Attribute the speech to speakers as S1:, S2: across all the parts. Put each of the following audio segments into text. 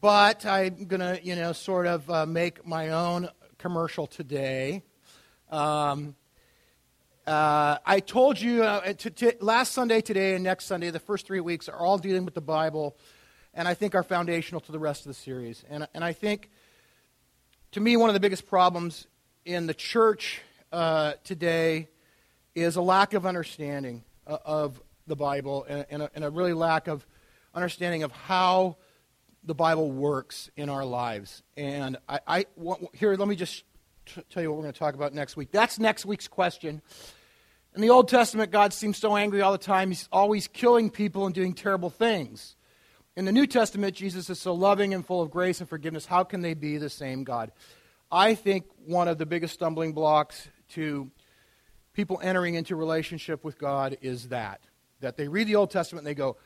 S1: but I'm going to, you know, sort of uh, make my own commercial today. Um, uh, I told you uh, last Sunday, today, and next Sunday, the first three weeks are all dealing with the Bible, and I think are foundational to the rest of the series. And, and I think, to me, one of the biggest problems in the church uh, today is a lack of understanding uh, of the Bible and, and, a, and a really lack of understanding of how the Bible works in our lives. And I, I here, let me just t- tell you what we're going to talk about next week. That's next week's question. In the Old Testament, God seems so angry all the time. He's always killing people and doing terrible things. In the New Testament, Jesus is so loving and full of grace and forgiveness. How can they be the same God? I think one of the biggest stumbling blocks to people entering into relationship with God is that. That they read the Old Testament and they go,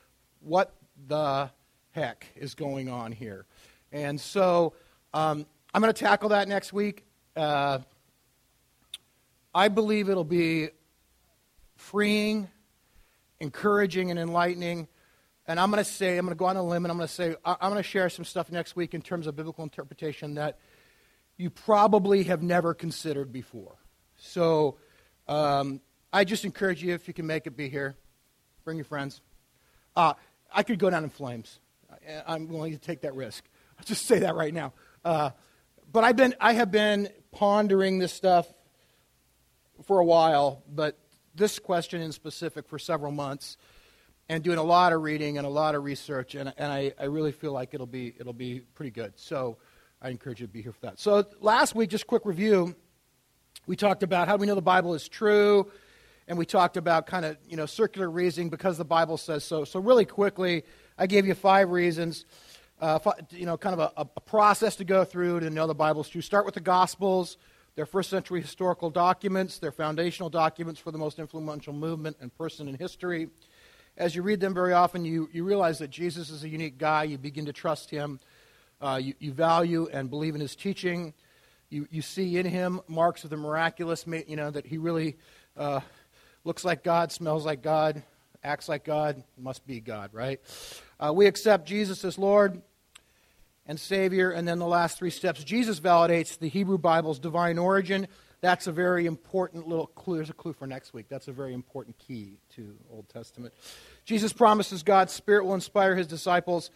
S1: What the heck is going on here? And so um, I'm going to tackle that next week. Uh, I believe it'll be freeing, encouraging, and enlightening. And I'm going to say, I'm going to go on a limb and I'm going to say, I'm going to share some stuff next week in terms of biblical interpretation that you probably have never considered before. So um, I just encourage you, if you can make it, be here. Bring your friends. Uh, I could go down in flames. I'm willing to take that risk. I'll just say that right now. Uh, but I've been, I have been pondering this stuff for a while, but this question in specific for several months, and doing a lot of reading and a lot of research, and, and I, I really feel like it'll be, it'll be pretty good. So I encourage you to be here for that. So last week, just quick review, we talked about how we know the Bible is true, and we talked about kind of, you know, circular reasoning because the Bible says so. So really quickly, I gave you five reasons, uh, you know, kind of a, a process to go through to know the Bible is true. Start with the Gospels. They're first century historical documents. They're foundational documents for the most influential movement and person in history. As you read them very often, you, you realize that Jesus is a unique guy. You begin to trust him. Uh, you, you value and believe in his teaching. You, you see in him marks of the miraculous, you know, that he really uh, looks like God, smells like God, acts like God, must be God, right? Uh, we accept Jesus as Lord and Savior. And then the last three steps Jesus validates the Hebrew Bible's divine origin. That's a very important little clue. There's a clue for next week. That's a very important key to Old Testament. Jesus promises God's Spirit will inspire his disciples,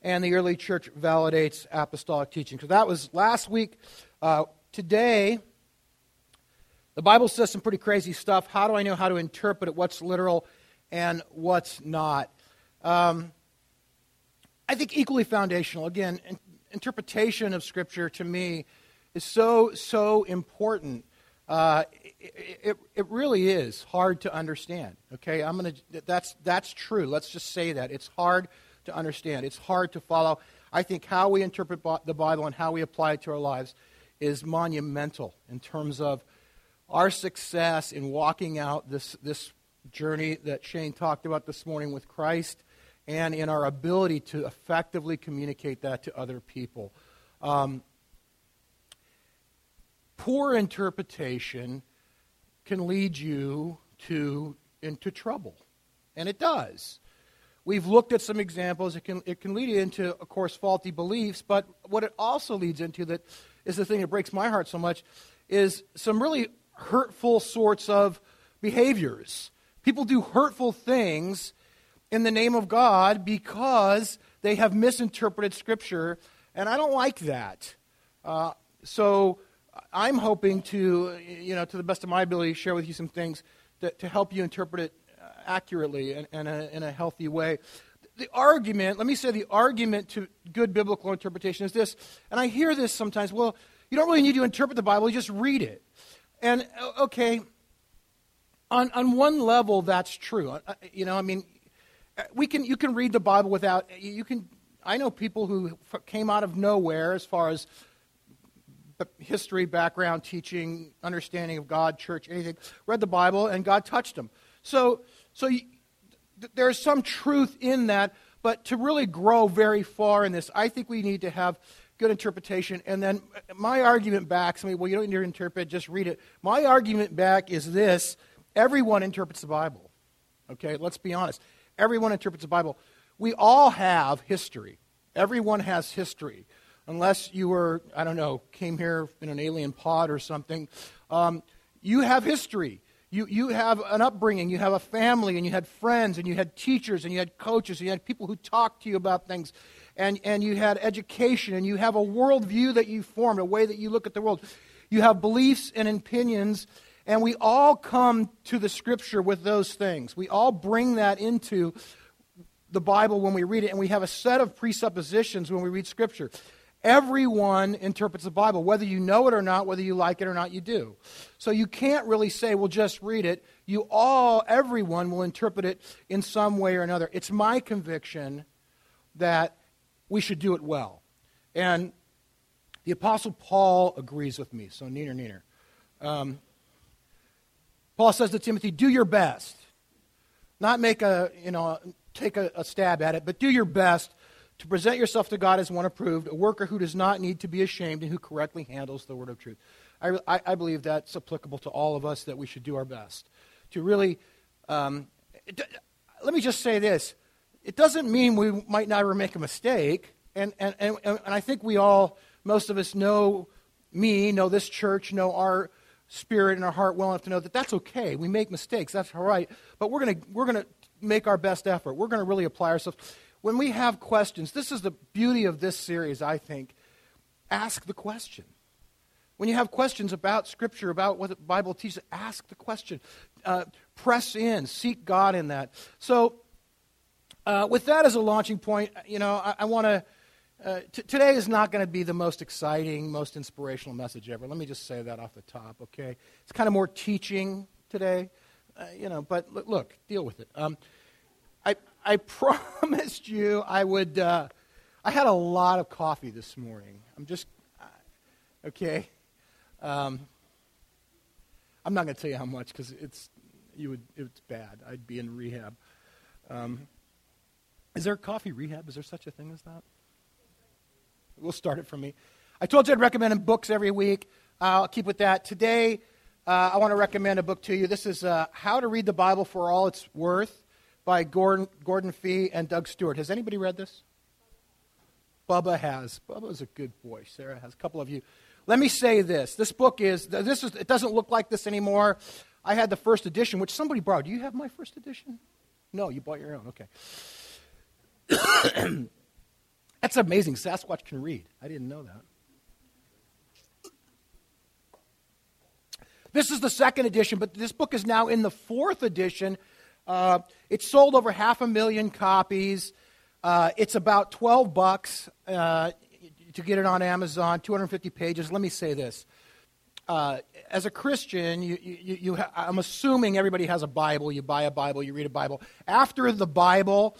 S1: and the early church validates apostolic teaching. So that was last week. Uh, today, the Bible says some pretty crazy stuff. How do I know how to interpret it? What's literal and what's not? Um, I think equally foundational. Again, in, interpretation of Scripture to me is so, so important. Uh, it, it, it, really is hard to understand. Okay, I'm gonna. That's that's true. Let's just say that it's hard to understand. It's hard to follow. I think how we interpret the Bible and how we apply it to our lives is monumental in terms of our success in walking out this this journey that Shane talked about this morning with Christ and in our ability to effectively communicate that to other people. Um, poor interpretation can lead you to into trouble, and it does. We've looked at some examples. It can, it can lead you into, of course, faulty beliefs, but what it also leads into that is the thing that breaks my heart so much is some really hurtful sorts of behaviors. People do hurtful things in the name of God because they have misinterpreted Scripture, and I don't like that. Uh, so I'm hoping to, you know, to the best of my ability, share with you some things that, to help you interpret it accurately and, and a, in a healthy way. The argument, let me say, the argument to good biblical interpretation is this, and I hear this sometimes. Well, you don't really need to interpret the Bible; you just read it. And okay, on on one level, that's true. Uh, you know, I mean, we can you can read the Bible without you can. I know people who came out of nowhere as far as history, background, teaching, understanding of God, church, anything. Read the Bible and God touched them. So so you, there's some truth in that, but to really grow very far in this, I think we need to have good interpretation. And then my argument back, somebody, well, you don't need to interpret, just read it. My argument back is this everyone interprets the Bible. Okay, let's be honest. Everyone interprets the Bible. We all have history. Everyone has history. Unless you were, I don't know, came here in an alien pod or something, um, you have history. You, you have an upbringing, you have a family, and you had friends, and you had teachers, and you had coaches, and you had people who talked to you about things, and, and you had education, and you have a worldview that you formed, a way that you look at the world. You have beliefs and opinions, and we all come to the scripture with those things. We all bring that into the Bible when we read it, and we have a set of presuppositions when we read scripture. Everyone interprets the Bible, whether you know it or not, whether you like it or not, you do. So you can't really say, well, just read it. You all, everyone will interpret it in some way or another. It's my conviction that we should do it well. And the Apostle Paul agrees with me, so neener, neener. Um, Paul says to Timothy, do your best. Not make a, you know, take a, a stab at it, but do your best to present yourself to God as one approved, a worker who does not need to be ashamed and who correctly handles the word of truth. I, I, I believe that's applicable to all of us, that we should do our best to really. Um, it, let me just say this it doesn't mean we might never make a mistake, and, and, and, and I think we all, most of us, know me, know this church, know our spirit and our heart well enough to know that that's okay. We make mistakes, that's all right, but we're going to we're going to make our best effort. We're going to really apply ourselves when we have questions, this is the beauty of this series, I think. Ask the question. When you have questions about Scripture, about what the Bible teaches, ask the question. Uh, press in, seek God in that. So, uh, with that as a launching point, you know, I, I want to. Uh, t- today is not going to be the most exciting, most inspirational message ever. Let me just say that off the top, okay? It's kind of more teaching today, uh, you know, but look, deal with it. Um, I, I promised you I would. Uh, I had a lot of coffee this morning. I'm just. Uh, okay. Um, I'm not going to tell you how much because it's you would it's bad. I'd be in rehab. Um, is there coffee rehab? Is there such a thing as that? We'll start it from me. I told you I'd recommend books every week. I'll keep with that. Today, uh, I want to recommend a book to you. This is uh, How to Read the Bible for All It's Worth by Gordon, Gordon Fee and Doug Stuart. Has anybody read this? Bubba has. Bubba's a good boy. Sarah has. A couple of you. Let me say this. This book is, this is, it doesn't look like this anymore. I had the first edition, which somebody borrowed. Do you have my first edition? No, you bought your own. Okay. That's amazing. Sasquatch can read. I didn't know that. This is the second edition, but this book is now in the fourth edition uh, it's sold over half a million copies. Uh, it's about 12 bucks uh, to get it on Amazon, 250 pages. Let me say this. Uh, as a Christian, you, you, you ha- I'm assuming everybody has a Bible. You buy a Bible, you read a Bible. After the Bible,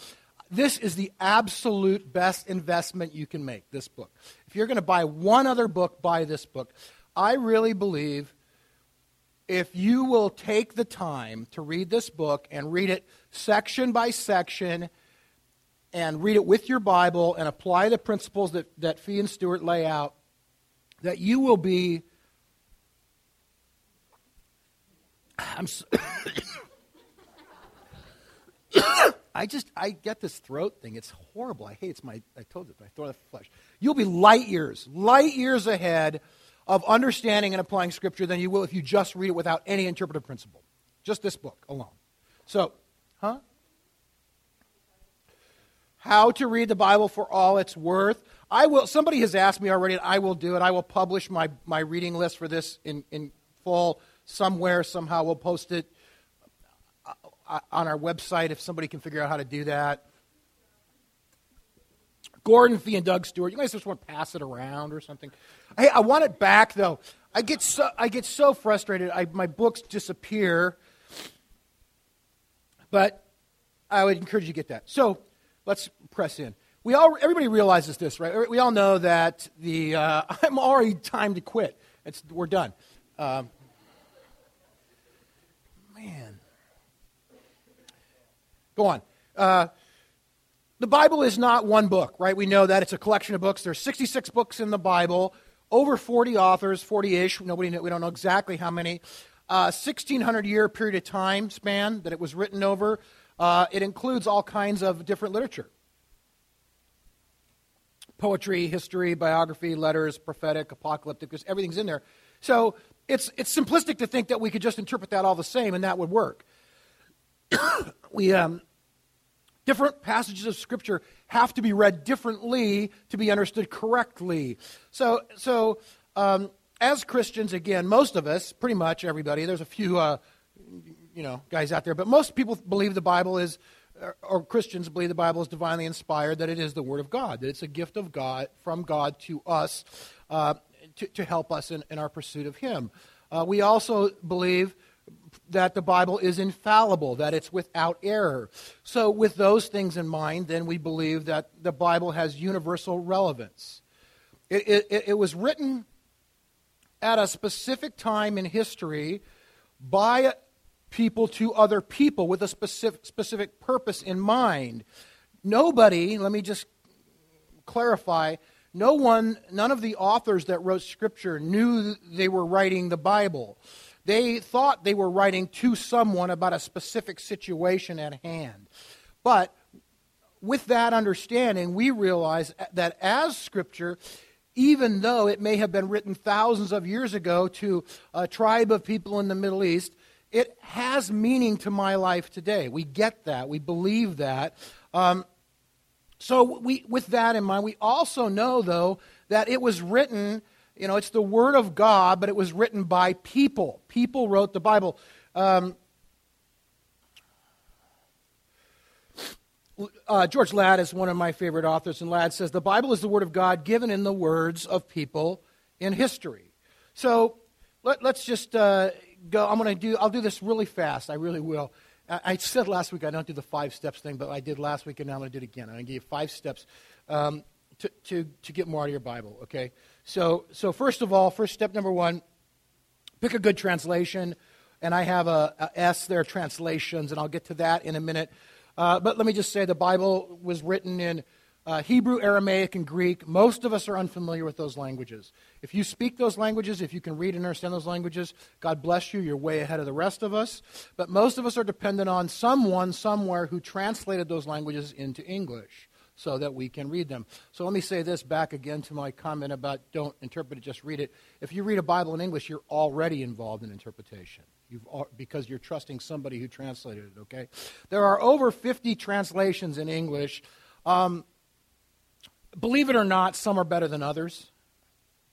S1: this is the absolute best investment you can make, this book. If you're going to buy one other book, buy this book. I really believe if you will take the time to read this book and read it section by section and read it with your Bible and apply the principles that, that Fee and Stuart lay out, that you will be. I'm so, I just I get this throat thing. It's horrible. I hate it's my I told you my throat flesh. You'll be light years, light years ahead of understanding and applying Scripture than you will if you just read it without any interpretive principle. Just this book alone. So, huh? How to read the Bible for all it's worth. I will. Somebody has asked me already, and I will do it. I will publish my, my reading list for this in, in full somewhere, somehow. We'll post it on our website if somebody can figure out how to do that. Gordon Fee and Doug Stuart. You guys just want to pass it around or something? Hey, I want it back though. I get so I get so frustrated. I, my books disappear. But I would encourage you to get that. So let's press in. We all everybody realizes this, right? We all know that the uh, I'm already time to quit. It's we're done. Um, man, go on. Uh, the Bible is not one book, right? We know that. It's a collection of books. There's 66 books in the Bible, over 40 authors, 40 ish. Nobody, we don't know exactly how many. Uh, 1600 year period of time span that it was written over. Uh, it includes all kinds of different literature. poetry, history, biography, letters, prophetic, apocalyptic, everything's in there. So it's, it's simplistic to think that we could just interpret that all the same and that would work. we, um, different passages of Scripture have to be read differently to be understood correctly. So, so um, as Christians, again, most of us, pretty much everybody, there's a few, uh, you know, guys out there, but most people believe the Bible is, or Christians believe the Bible is divinely inspired, that it is the Word of God, that it's a gift of God, from God to us, uh, to, to, help us in, in, our pursuit of Him. Uh, we also believe that the Bible is infallible, that it's without error. So, with those things in mind, then we believe that the Bible has universal relevance. It, it, it was written at a specific time in history by people to other people with a specific, specific purpose in mind. Nobody, let me just clarify, no one, none of the authors that wrote Scripture knew they were writing the Bible. They thought they were writing to someone about a specific situation at hand. But with that understanding, we realize that as Scripture, even though it may have been written thousands of years ago to a tribe of people in the Middle East, it has meaning to my life today. We get that. We believe that. Um, so, we, with that in mind, we also know, though, that it was written, you know, it's the Word of God, but it was written by people. People wrote the Bible. Um, uh, George Ladd is one of my favorite authors, and Ladd says the Bible is the Word of God given in the words of people in history. So let, us just uh, go. I'm going to do. I'll do this really fast. I really will. I, I, said last week I don't do the five steps thing, but I did last week, and now I'm going to do it again. I'm going to give you five steps um, to, to to get more out of your Bible. Okay. So so first of all, first step number one, pick a good translation, and I have a, a S there translations, and I'll get to that in a minute. Uh, but let me just say the Bible was written in uh, Hebrew, Aramaic, and Greek. Most of us are unfamiliar with those languages. If you speak those languages, if you can read and understand those languages, God bless you. You're way ahead of the rest of us. But most of us are dependent on someone somewhere who translated those languages into English so that we can read them. So let me say this back again to my comment about don't interpret it, just read it. If you read a Bible in English, you're already involved in interpretation. You've, because you're trusting somebody who translated it, okay? There are over 50 translations in English. Um, believe it or not, some are better than others.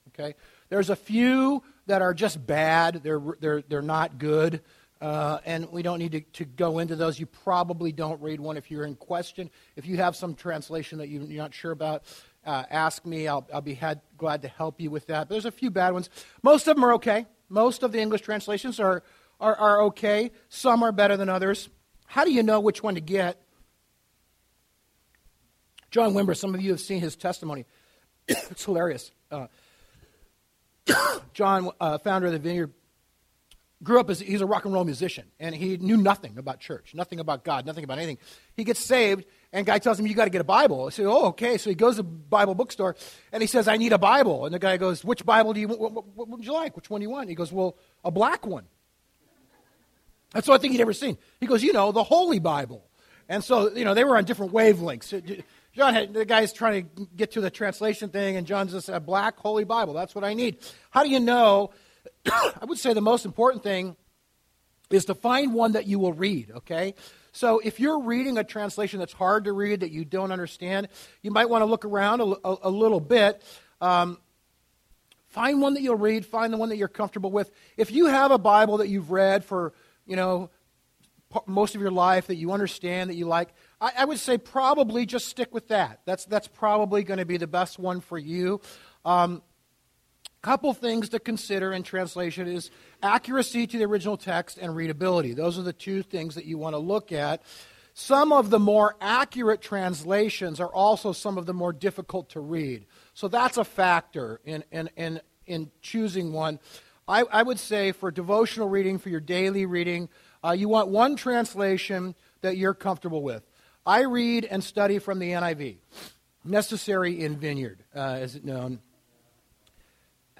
S1: Okay? There's a few that are just bad, they're, they're, they're not good. Uh, and we don't need to, to, go into those. You probably don't read one if you're in question. If you have some translation that you're not sure about, uh, ask me. I'll, I'll be had, glad to help you with that. But there's a few bad ones. Most of them are okay. Most of the English translations are, are, are okay. Some are better than others. How do you know which one to get? John Wimber, some of you have seen his testimony. it's hilarious. Uh, John, uh, founder of the Vineyard, grew up as he's a rock and roll musician, and he knew nothing about church, nothing about God, nothing about anything. He gets saved, and guy tells him, "You got to get a Bible." I say, "Oh, okay." So he goes to Bible bookstore, and he says, "I need a Bible." And the guy goes, "Which Bible do you? What, what, what would you like? Which one do you want?" He goes, "Well, a black one." That's the only thing he'd ever seen. He goes, "You know, the Holy Bible." And so, you know, they were on different wavelengths. John had, the guy's trying to get to the translation thing, and John just a black holy Bible. That's what I need. How do you know? I would say the most important thing is to find one that you will read, okay? So if you're reading a translation that's hard to read, that you don't understand, you might want to look around a, a, a little bit. Um, find one that you'll read, find the one that you're comfortable with. If you have a Bible that you've read for, you know, most of your life that you understand, that you like, I, I would say probably just stick with that. That's, that's probably going to be the best one for you. Um, couple things to consider in translation is accuracy to the original text and readability. Those are the two things that you want to look at. Some of the more accurate translations are also some of the more difficult to read. So that's a factor in, in, in, in choosing one. I, I would say for devotional reading, for your daily reading, uh, you want one translation that you're comfortable with. I read and study from the NIV, necessary in Vineyard, uh, is it known?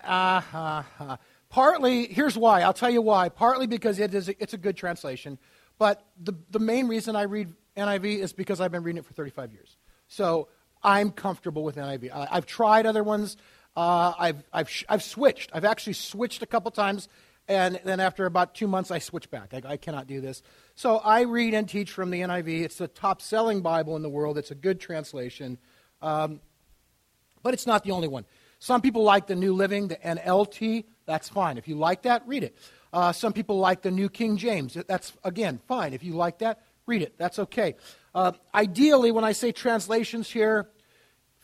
S1: Uh, uh, uh, partly, here's why. I'll tell you why. Partly because it is it's a good translation, but the, the main reason I read NIV is because I've been reading it for 35 years. So I'm comfortable with NIV. I, have tried other ones. Uh, I've, I've, I've switched. I've actually switched a couple times, and then after about two months, I switch back. I, I cannot do this. So I read and teach from the NIV. It's the top selling Bible in the world, it's a good translation. Um, but it's not the only one. Some people like the New Living, the NLT. That's fine. If you like that, read it. Uh, some people like the New King James. That's, again, fine. If you like that, read it. That's okay. Uh, ideally, when I say translations here,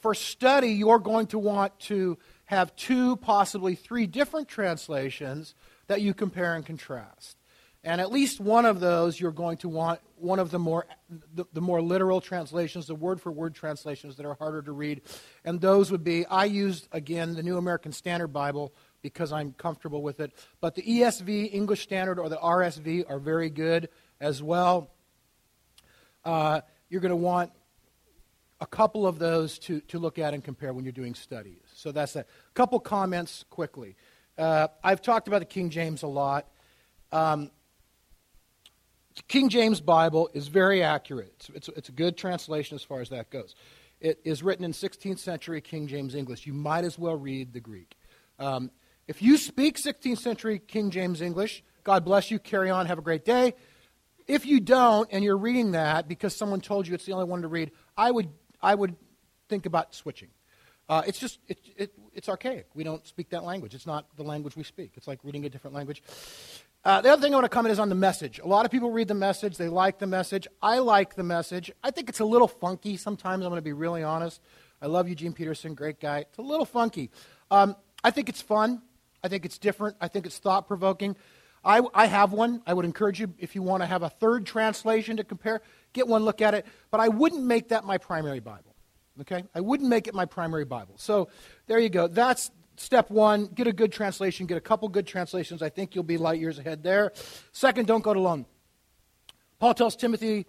S1: for study, you're going to want to have two, possibly three different translations that you compare and contrast. And at least one of those, you're going to want one of the more, the, the more literal translations, the word for word translations that are harder to read. And those would be I used, again, the New American Standard Bible because I'm comfortable with it. But the ESV, English Standard, or the RSV are very good as well. Uh, you're going to want a couple of those to, to look at and compare when you're doing studies. So that's that. A couple comments quickly. Uh, I've talked about the King James a lot. Um, King James Bible is very accurate. It's, it's, it's, a good translation as far as that goes. It is written in 16th century King James English. You might as well read the Greek. Um, if you speak 16th century King James English, God bless you, carry on, have a great day. If you don't, and you're reading that because someone told you it's the only one to read, I would, I would think about switching. Uh, it's just, it, it, it's archaic. We don't speak that language. It's not the language we speak. It's like reading a different language. Uh, the other thing I want to comment is on the message. A lot of people read the message, they like the message. I like the message. I think it's a little funky sometimes. I'm going to be really honest. I love Eugene Peterson, great guy. It's a little funky. Um, I think it's fun. I think it's different. I think it's thought provoking. I, I have one. I would encourage you, if you want to have a third translation to compare, get one, look at it. But I wouldn't make that my primary Bible. Okay? I wouldn't make it my primary Bible. So there you go. That's step one. Get a good translation. Get a couple good translations. I think you'll be light years ahead there. Second, don't go it alone. Paul tells Timothy,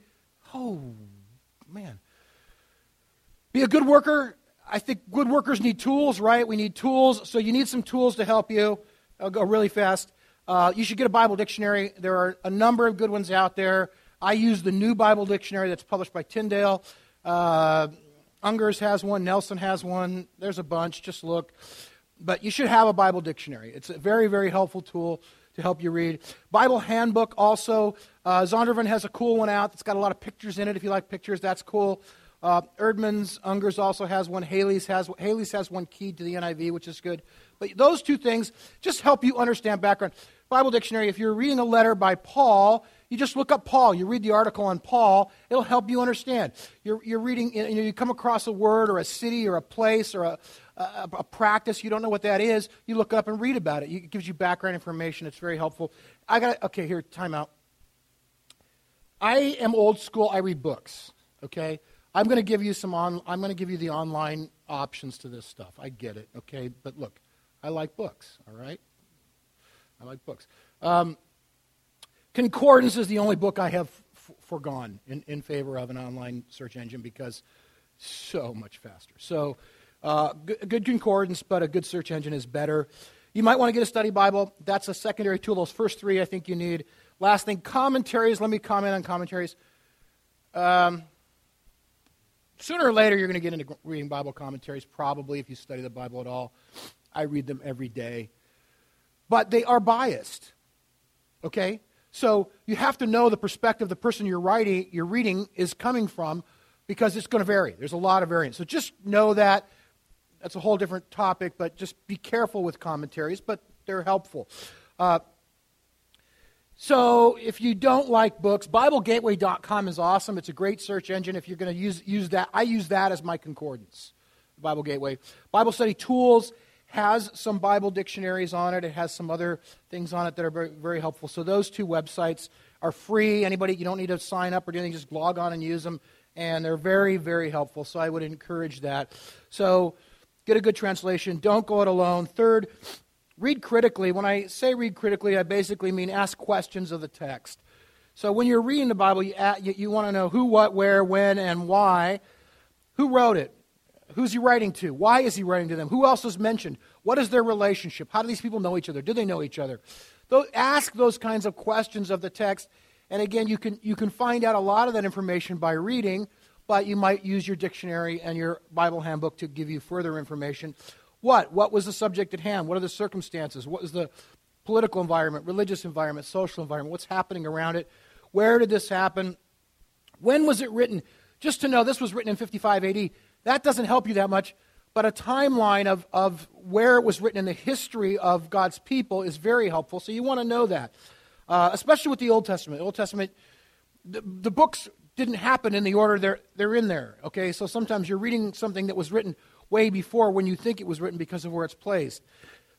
S1: oh, man. Be a good worker I think good workers need tools, right? We need tools. So you need some tools to help you. I'll go really fast. Uh, you should get a Bible dictionary. There are a number of good ones out there. I use the new Bible dictionary that's published by Tyndale. Uh, Ungers has one. Nelson has one. There's a bunch. Just look. But you should have a Bible dictionary. It's a very, very helpful tool to help you read. Bible handbook also. Uh, Zondervan has a cool one out. It's got a lot of pictures in it. If you like pictures, that's cool. Uh, Eerdmans, Ungers also has one. Halley's has, Halley's has one keyed to the NIV, which is good. But those two things just help you understand background. Bible dictionary, if you're reading a letter by Paul, you just look up Paul. You read the article on Paul. It'll help you understand. You're, you're reading, you, know, you come across a word or a city or a place or a, a, a, practice. You don't know what that is. You look up and read about it. It gives you background information. It's very helpful. I got okay. Here, time out. I am old school. I read books. Okay, I'm going to give you some on, I'm going to give you the online options to this stuff. I get it, okay? But look, I like books, all right? I like books. Um, Concordance is the only book I have f- foregone in, in favor of an online search engine because so much faster. So, uh, good concordance, but a good search engine is better. You might want to get a study Bible. That's a secondary tool. Those first three I think you need. Last thing, commentaries. Let me comment on commentaries. Um, sooner or later you're going to get into reading Bible commentaries, probably if you study the Bible at all. I read them every day. But they are biased. Okay? So you have to know the perspective the person you're writing you're reading is coming from because it's going to vary. There's a lot of variance. So just know that. That's a whole different topic, but just be careful with commentaries, but they're helpful. Uh, so if you don't like books, BibleGateway.com is awesome. It's a great search engine if you're going to use, use that. I use that as my concordance, Bible Gateway. Bible Study Tools has some Bible dictionaries on it. It has some other things on it that are very, very helpful. So those two websites are free. Anybody, you don't need to sign up or do anything, just log on and use them. And they're very, very helpful. So I would encourage that. So get a good translation. Don't go it alone. Third, Read critically. When I say read critically, I basically mean ask questions of the text. So when you're reading the Bible, you, you, you want to know who, what, where, when, and why. Who wrote it? Who's he writing to? Why is he writing to them? Who else is mentioned? What is their relationship? How do these people know each other? Do they know each other? Those, ask those kinds of questions of the text. And again, you can, you can find out a lot of that information by reading, but you might use your dictionary and your Bible handbook to give you further information. What? What was the subject at hand? What are the circumstances? What was the political environment, religious environment, social environment? What's happening around it? Where did this happen? When was it written? Just to know this was written in 55 AD, that doesn't help you that much, but a timeline of, of where it was written in the history of God's people is very helpful, so you want to know that. Uh, especially with the Old Testament. The Old Testament, the, the books didn't happen in the order they're, they're in there, okay? So sometimes you're reading something that was written way before when you think it was written because of where it's placed.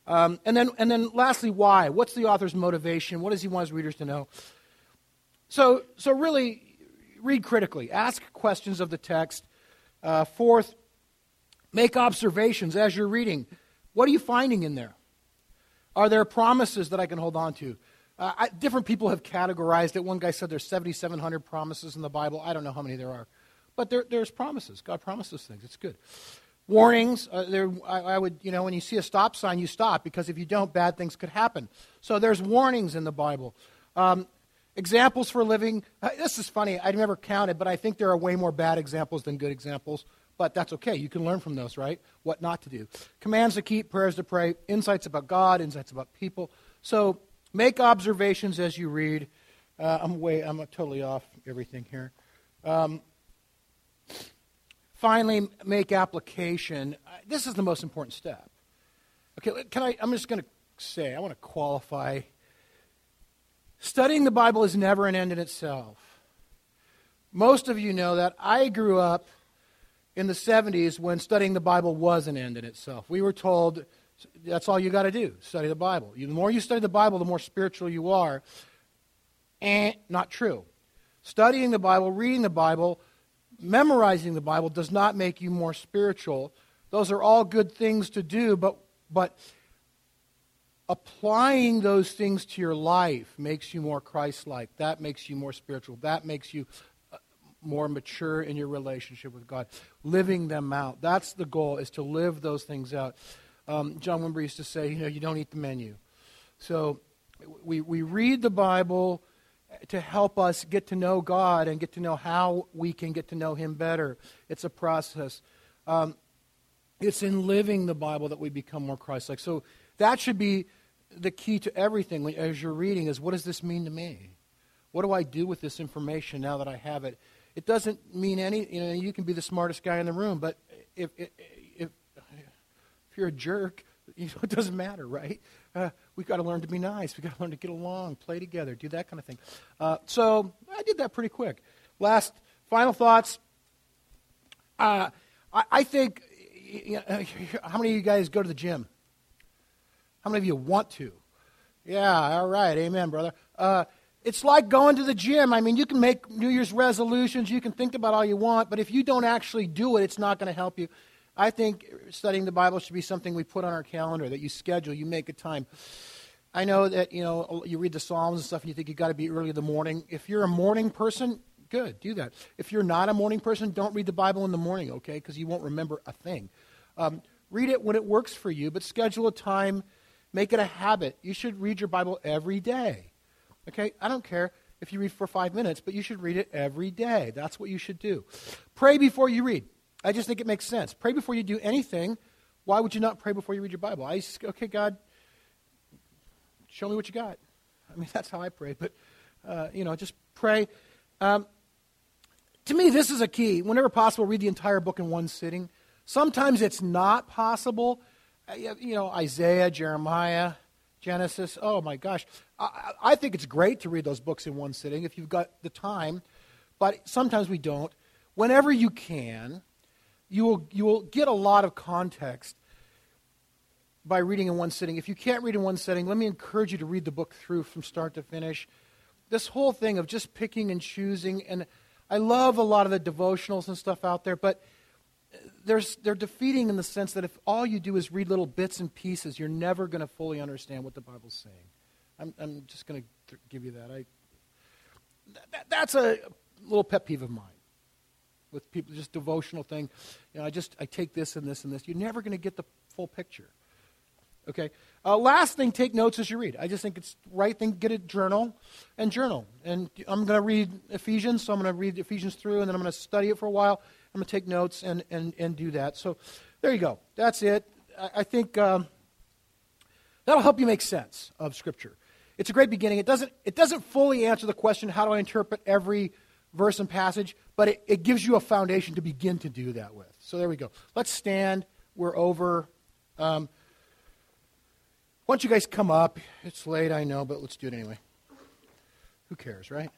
S1: Um, and, then, and then lastly, why? What's the author's motivation? What does he want his readers to know? So, so really, read critically. Ask questions of the text. Uh, fourth, make observations as you're reading. What are you finding in there? Are there promises that I can hold on to? Uh, I, different people have categorized it. One guy said there's 7,700 promises in the Bible. I don't know how many there are. But there, there's promises. God promises things. It's good. Warnings. Uh, there, I, I, would, you know, when you see a stop sign, you stop because if you don't, bad things could happen. So there's warnings in the Bible. Um, examples for living. Uh, this is funny. I never counted, but I think there are way more bad examples than good examples. But that's okay. You can learn from those, right? What not to do. Commands to keep, prayers to pray, insights about God, insights about people. So make observations as you read. Uh, I'm way. I'm totally off everything here. Um, finally, make application. This is the most important step. Okay, can I? I'm just going to say. I want to qualify. Studying the Bible is never an end in itself. Most of you know that. I grew up in the 70s when studying the Bible was an end in itself. We were told that's all you got to do study the Bible. The more you study the Bible, the more spiritual you are. And not true. Studying the Bible, reading the Bible, memorizing the Bible does not make you more spiritual. Those are all good things to do, but, but applying those things to your life makes you more Christ like. That makes you more spiritual. That makes you more mature in your relationship with God, living them out. That's the goal, is to live those things out. Um, John Wimber used to say, you know, you don't eat the menu. So we, we read the Bible to help us get to know God and get to know how we can get to know Him better. It's a process. Um, it's in living the Bible that we become more Christ-like. So that should be the key to everything as you're reading is what does this mean to me? What do I do with this information now that I have it? It doesn't mean any, you know, you can be the smartest guy in the room, but if, if, if, if you're a jerk, you know, it doesn't matter, right? Uh, we've got to learn to be nice. We've got to learn to get along, play together, do that kind of thing. Uh, so I did that pretty quick. Last, final thoughts. Uh, I, I, think, you know, how many of you guys go to the gym? How many of you want to? Yeah, all right. Amen, brother. Uh, it's like going to the gym. I mean, you can make New Year's resolutions, you can think about all you want, but if you don't actually do it, it's not going to help you. I think studying the Bible should be something we put on our calendar, that you schedule, you make a time. I know that, you know, you read the Psalms and stuff and you think you've got to be early in the morning. If you're a morning person, good, do that. If you're not a morning person, don't read the Bible in the morning, okay, because you won't remember a thing. Um, read it when it works for you, but schedule a time, make it a habit. You should read your Bible every day. Okay? I don't care if you read for five minutes, but you should read it every day. That's what you should do. Pray before you read. I just think it makes sense. Pray before you do anything. Why would you not pray before you read your Bible? I just, okay, God, show me what you got. I mean, that's how I pray, but, uh, you know, just pray. Um, to me, this is a key. Whenever possible, read the entire book in one sitting. Sometimes it's not possible. Uh, you know, Isaiah, Jeremiah, Genesis. Oh my gosh. I, I, think it's great to read those books in one sitting if you've got the time, but sometimes we don't. Whenever you can, you will, you will get a lot of context by reading in one sitting. If you can't read in one sitting, let me encourage you to read the book through from start to finish. This whole thing of just picking and choosing, and I love a lot of the devotionals and stuff out there, but there's, they're defeating in the sense that if all you do is read little bits and pieces, you're never going to fully understand what the Bible's saying. I'm, I'm just going to give you that. I, that. That's a little pet peeve of mine with people, just devotional thing. You know, I just I take this and this and this. You're never going to get the full picture. Okay. Uh, last thing, take notes as you read. I just think it's right thing. Get a journal and journal. And I'm going to read Ephesians, so I'm going to read Ephesians through, and then I'm going to study it for a while. I'm going to take notes and, and, and do that. So there you go. That's it. I, I think um, that'll help you make sense of Scripture. It's a great beginning. It doesn't, it doesn't fully answer the question, how do I interpret every verse and passage, but it, it gives you a foundation to begin to do that with. So there we go. Let's stand. We're over. Um, why don't you guys come up? It's late, I know, but let's do it anyway. Who cares, right?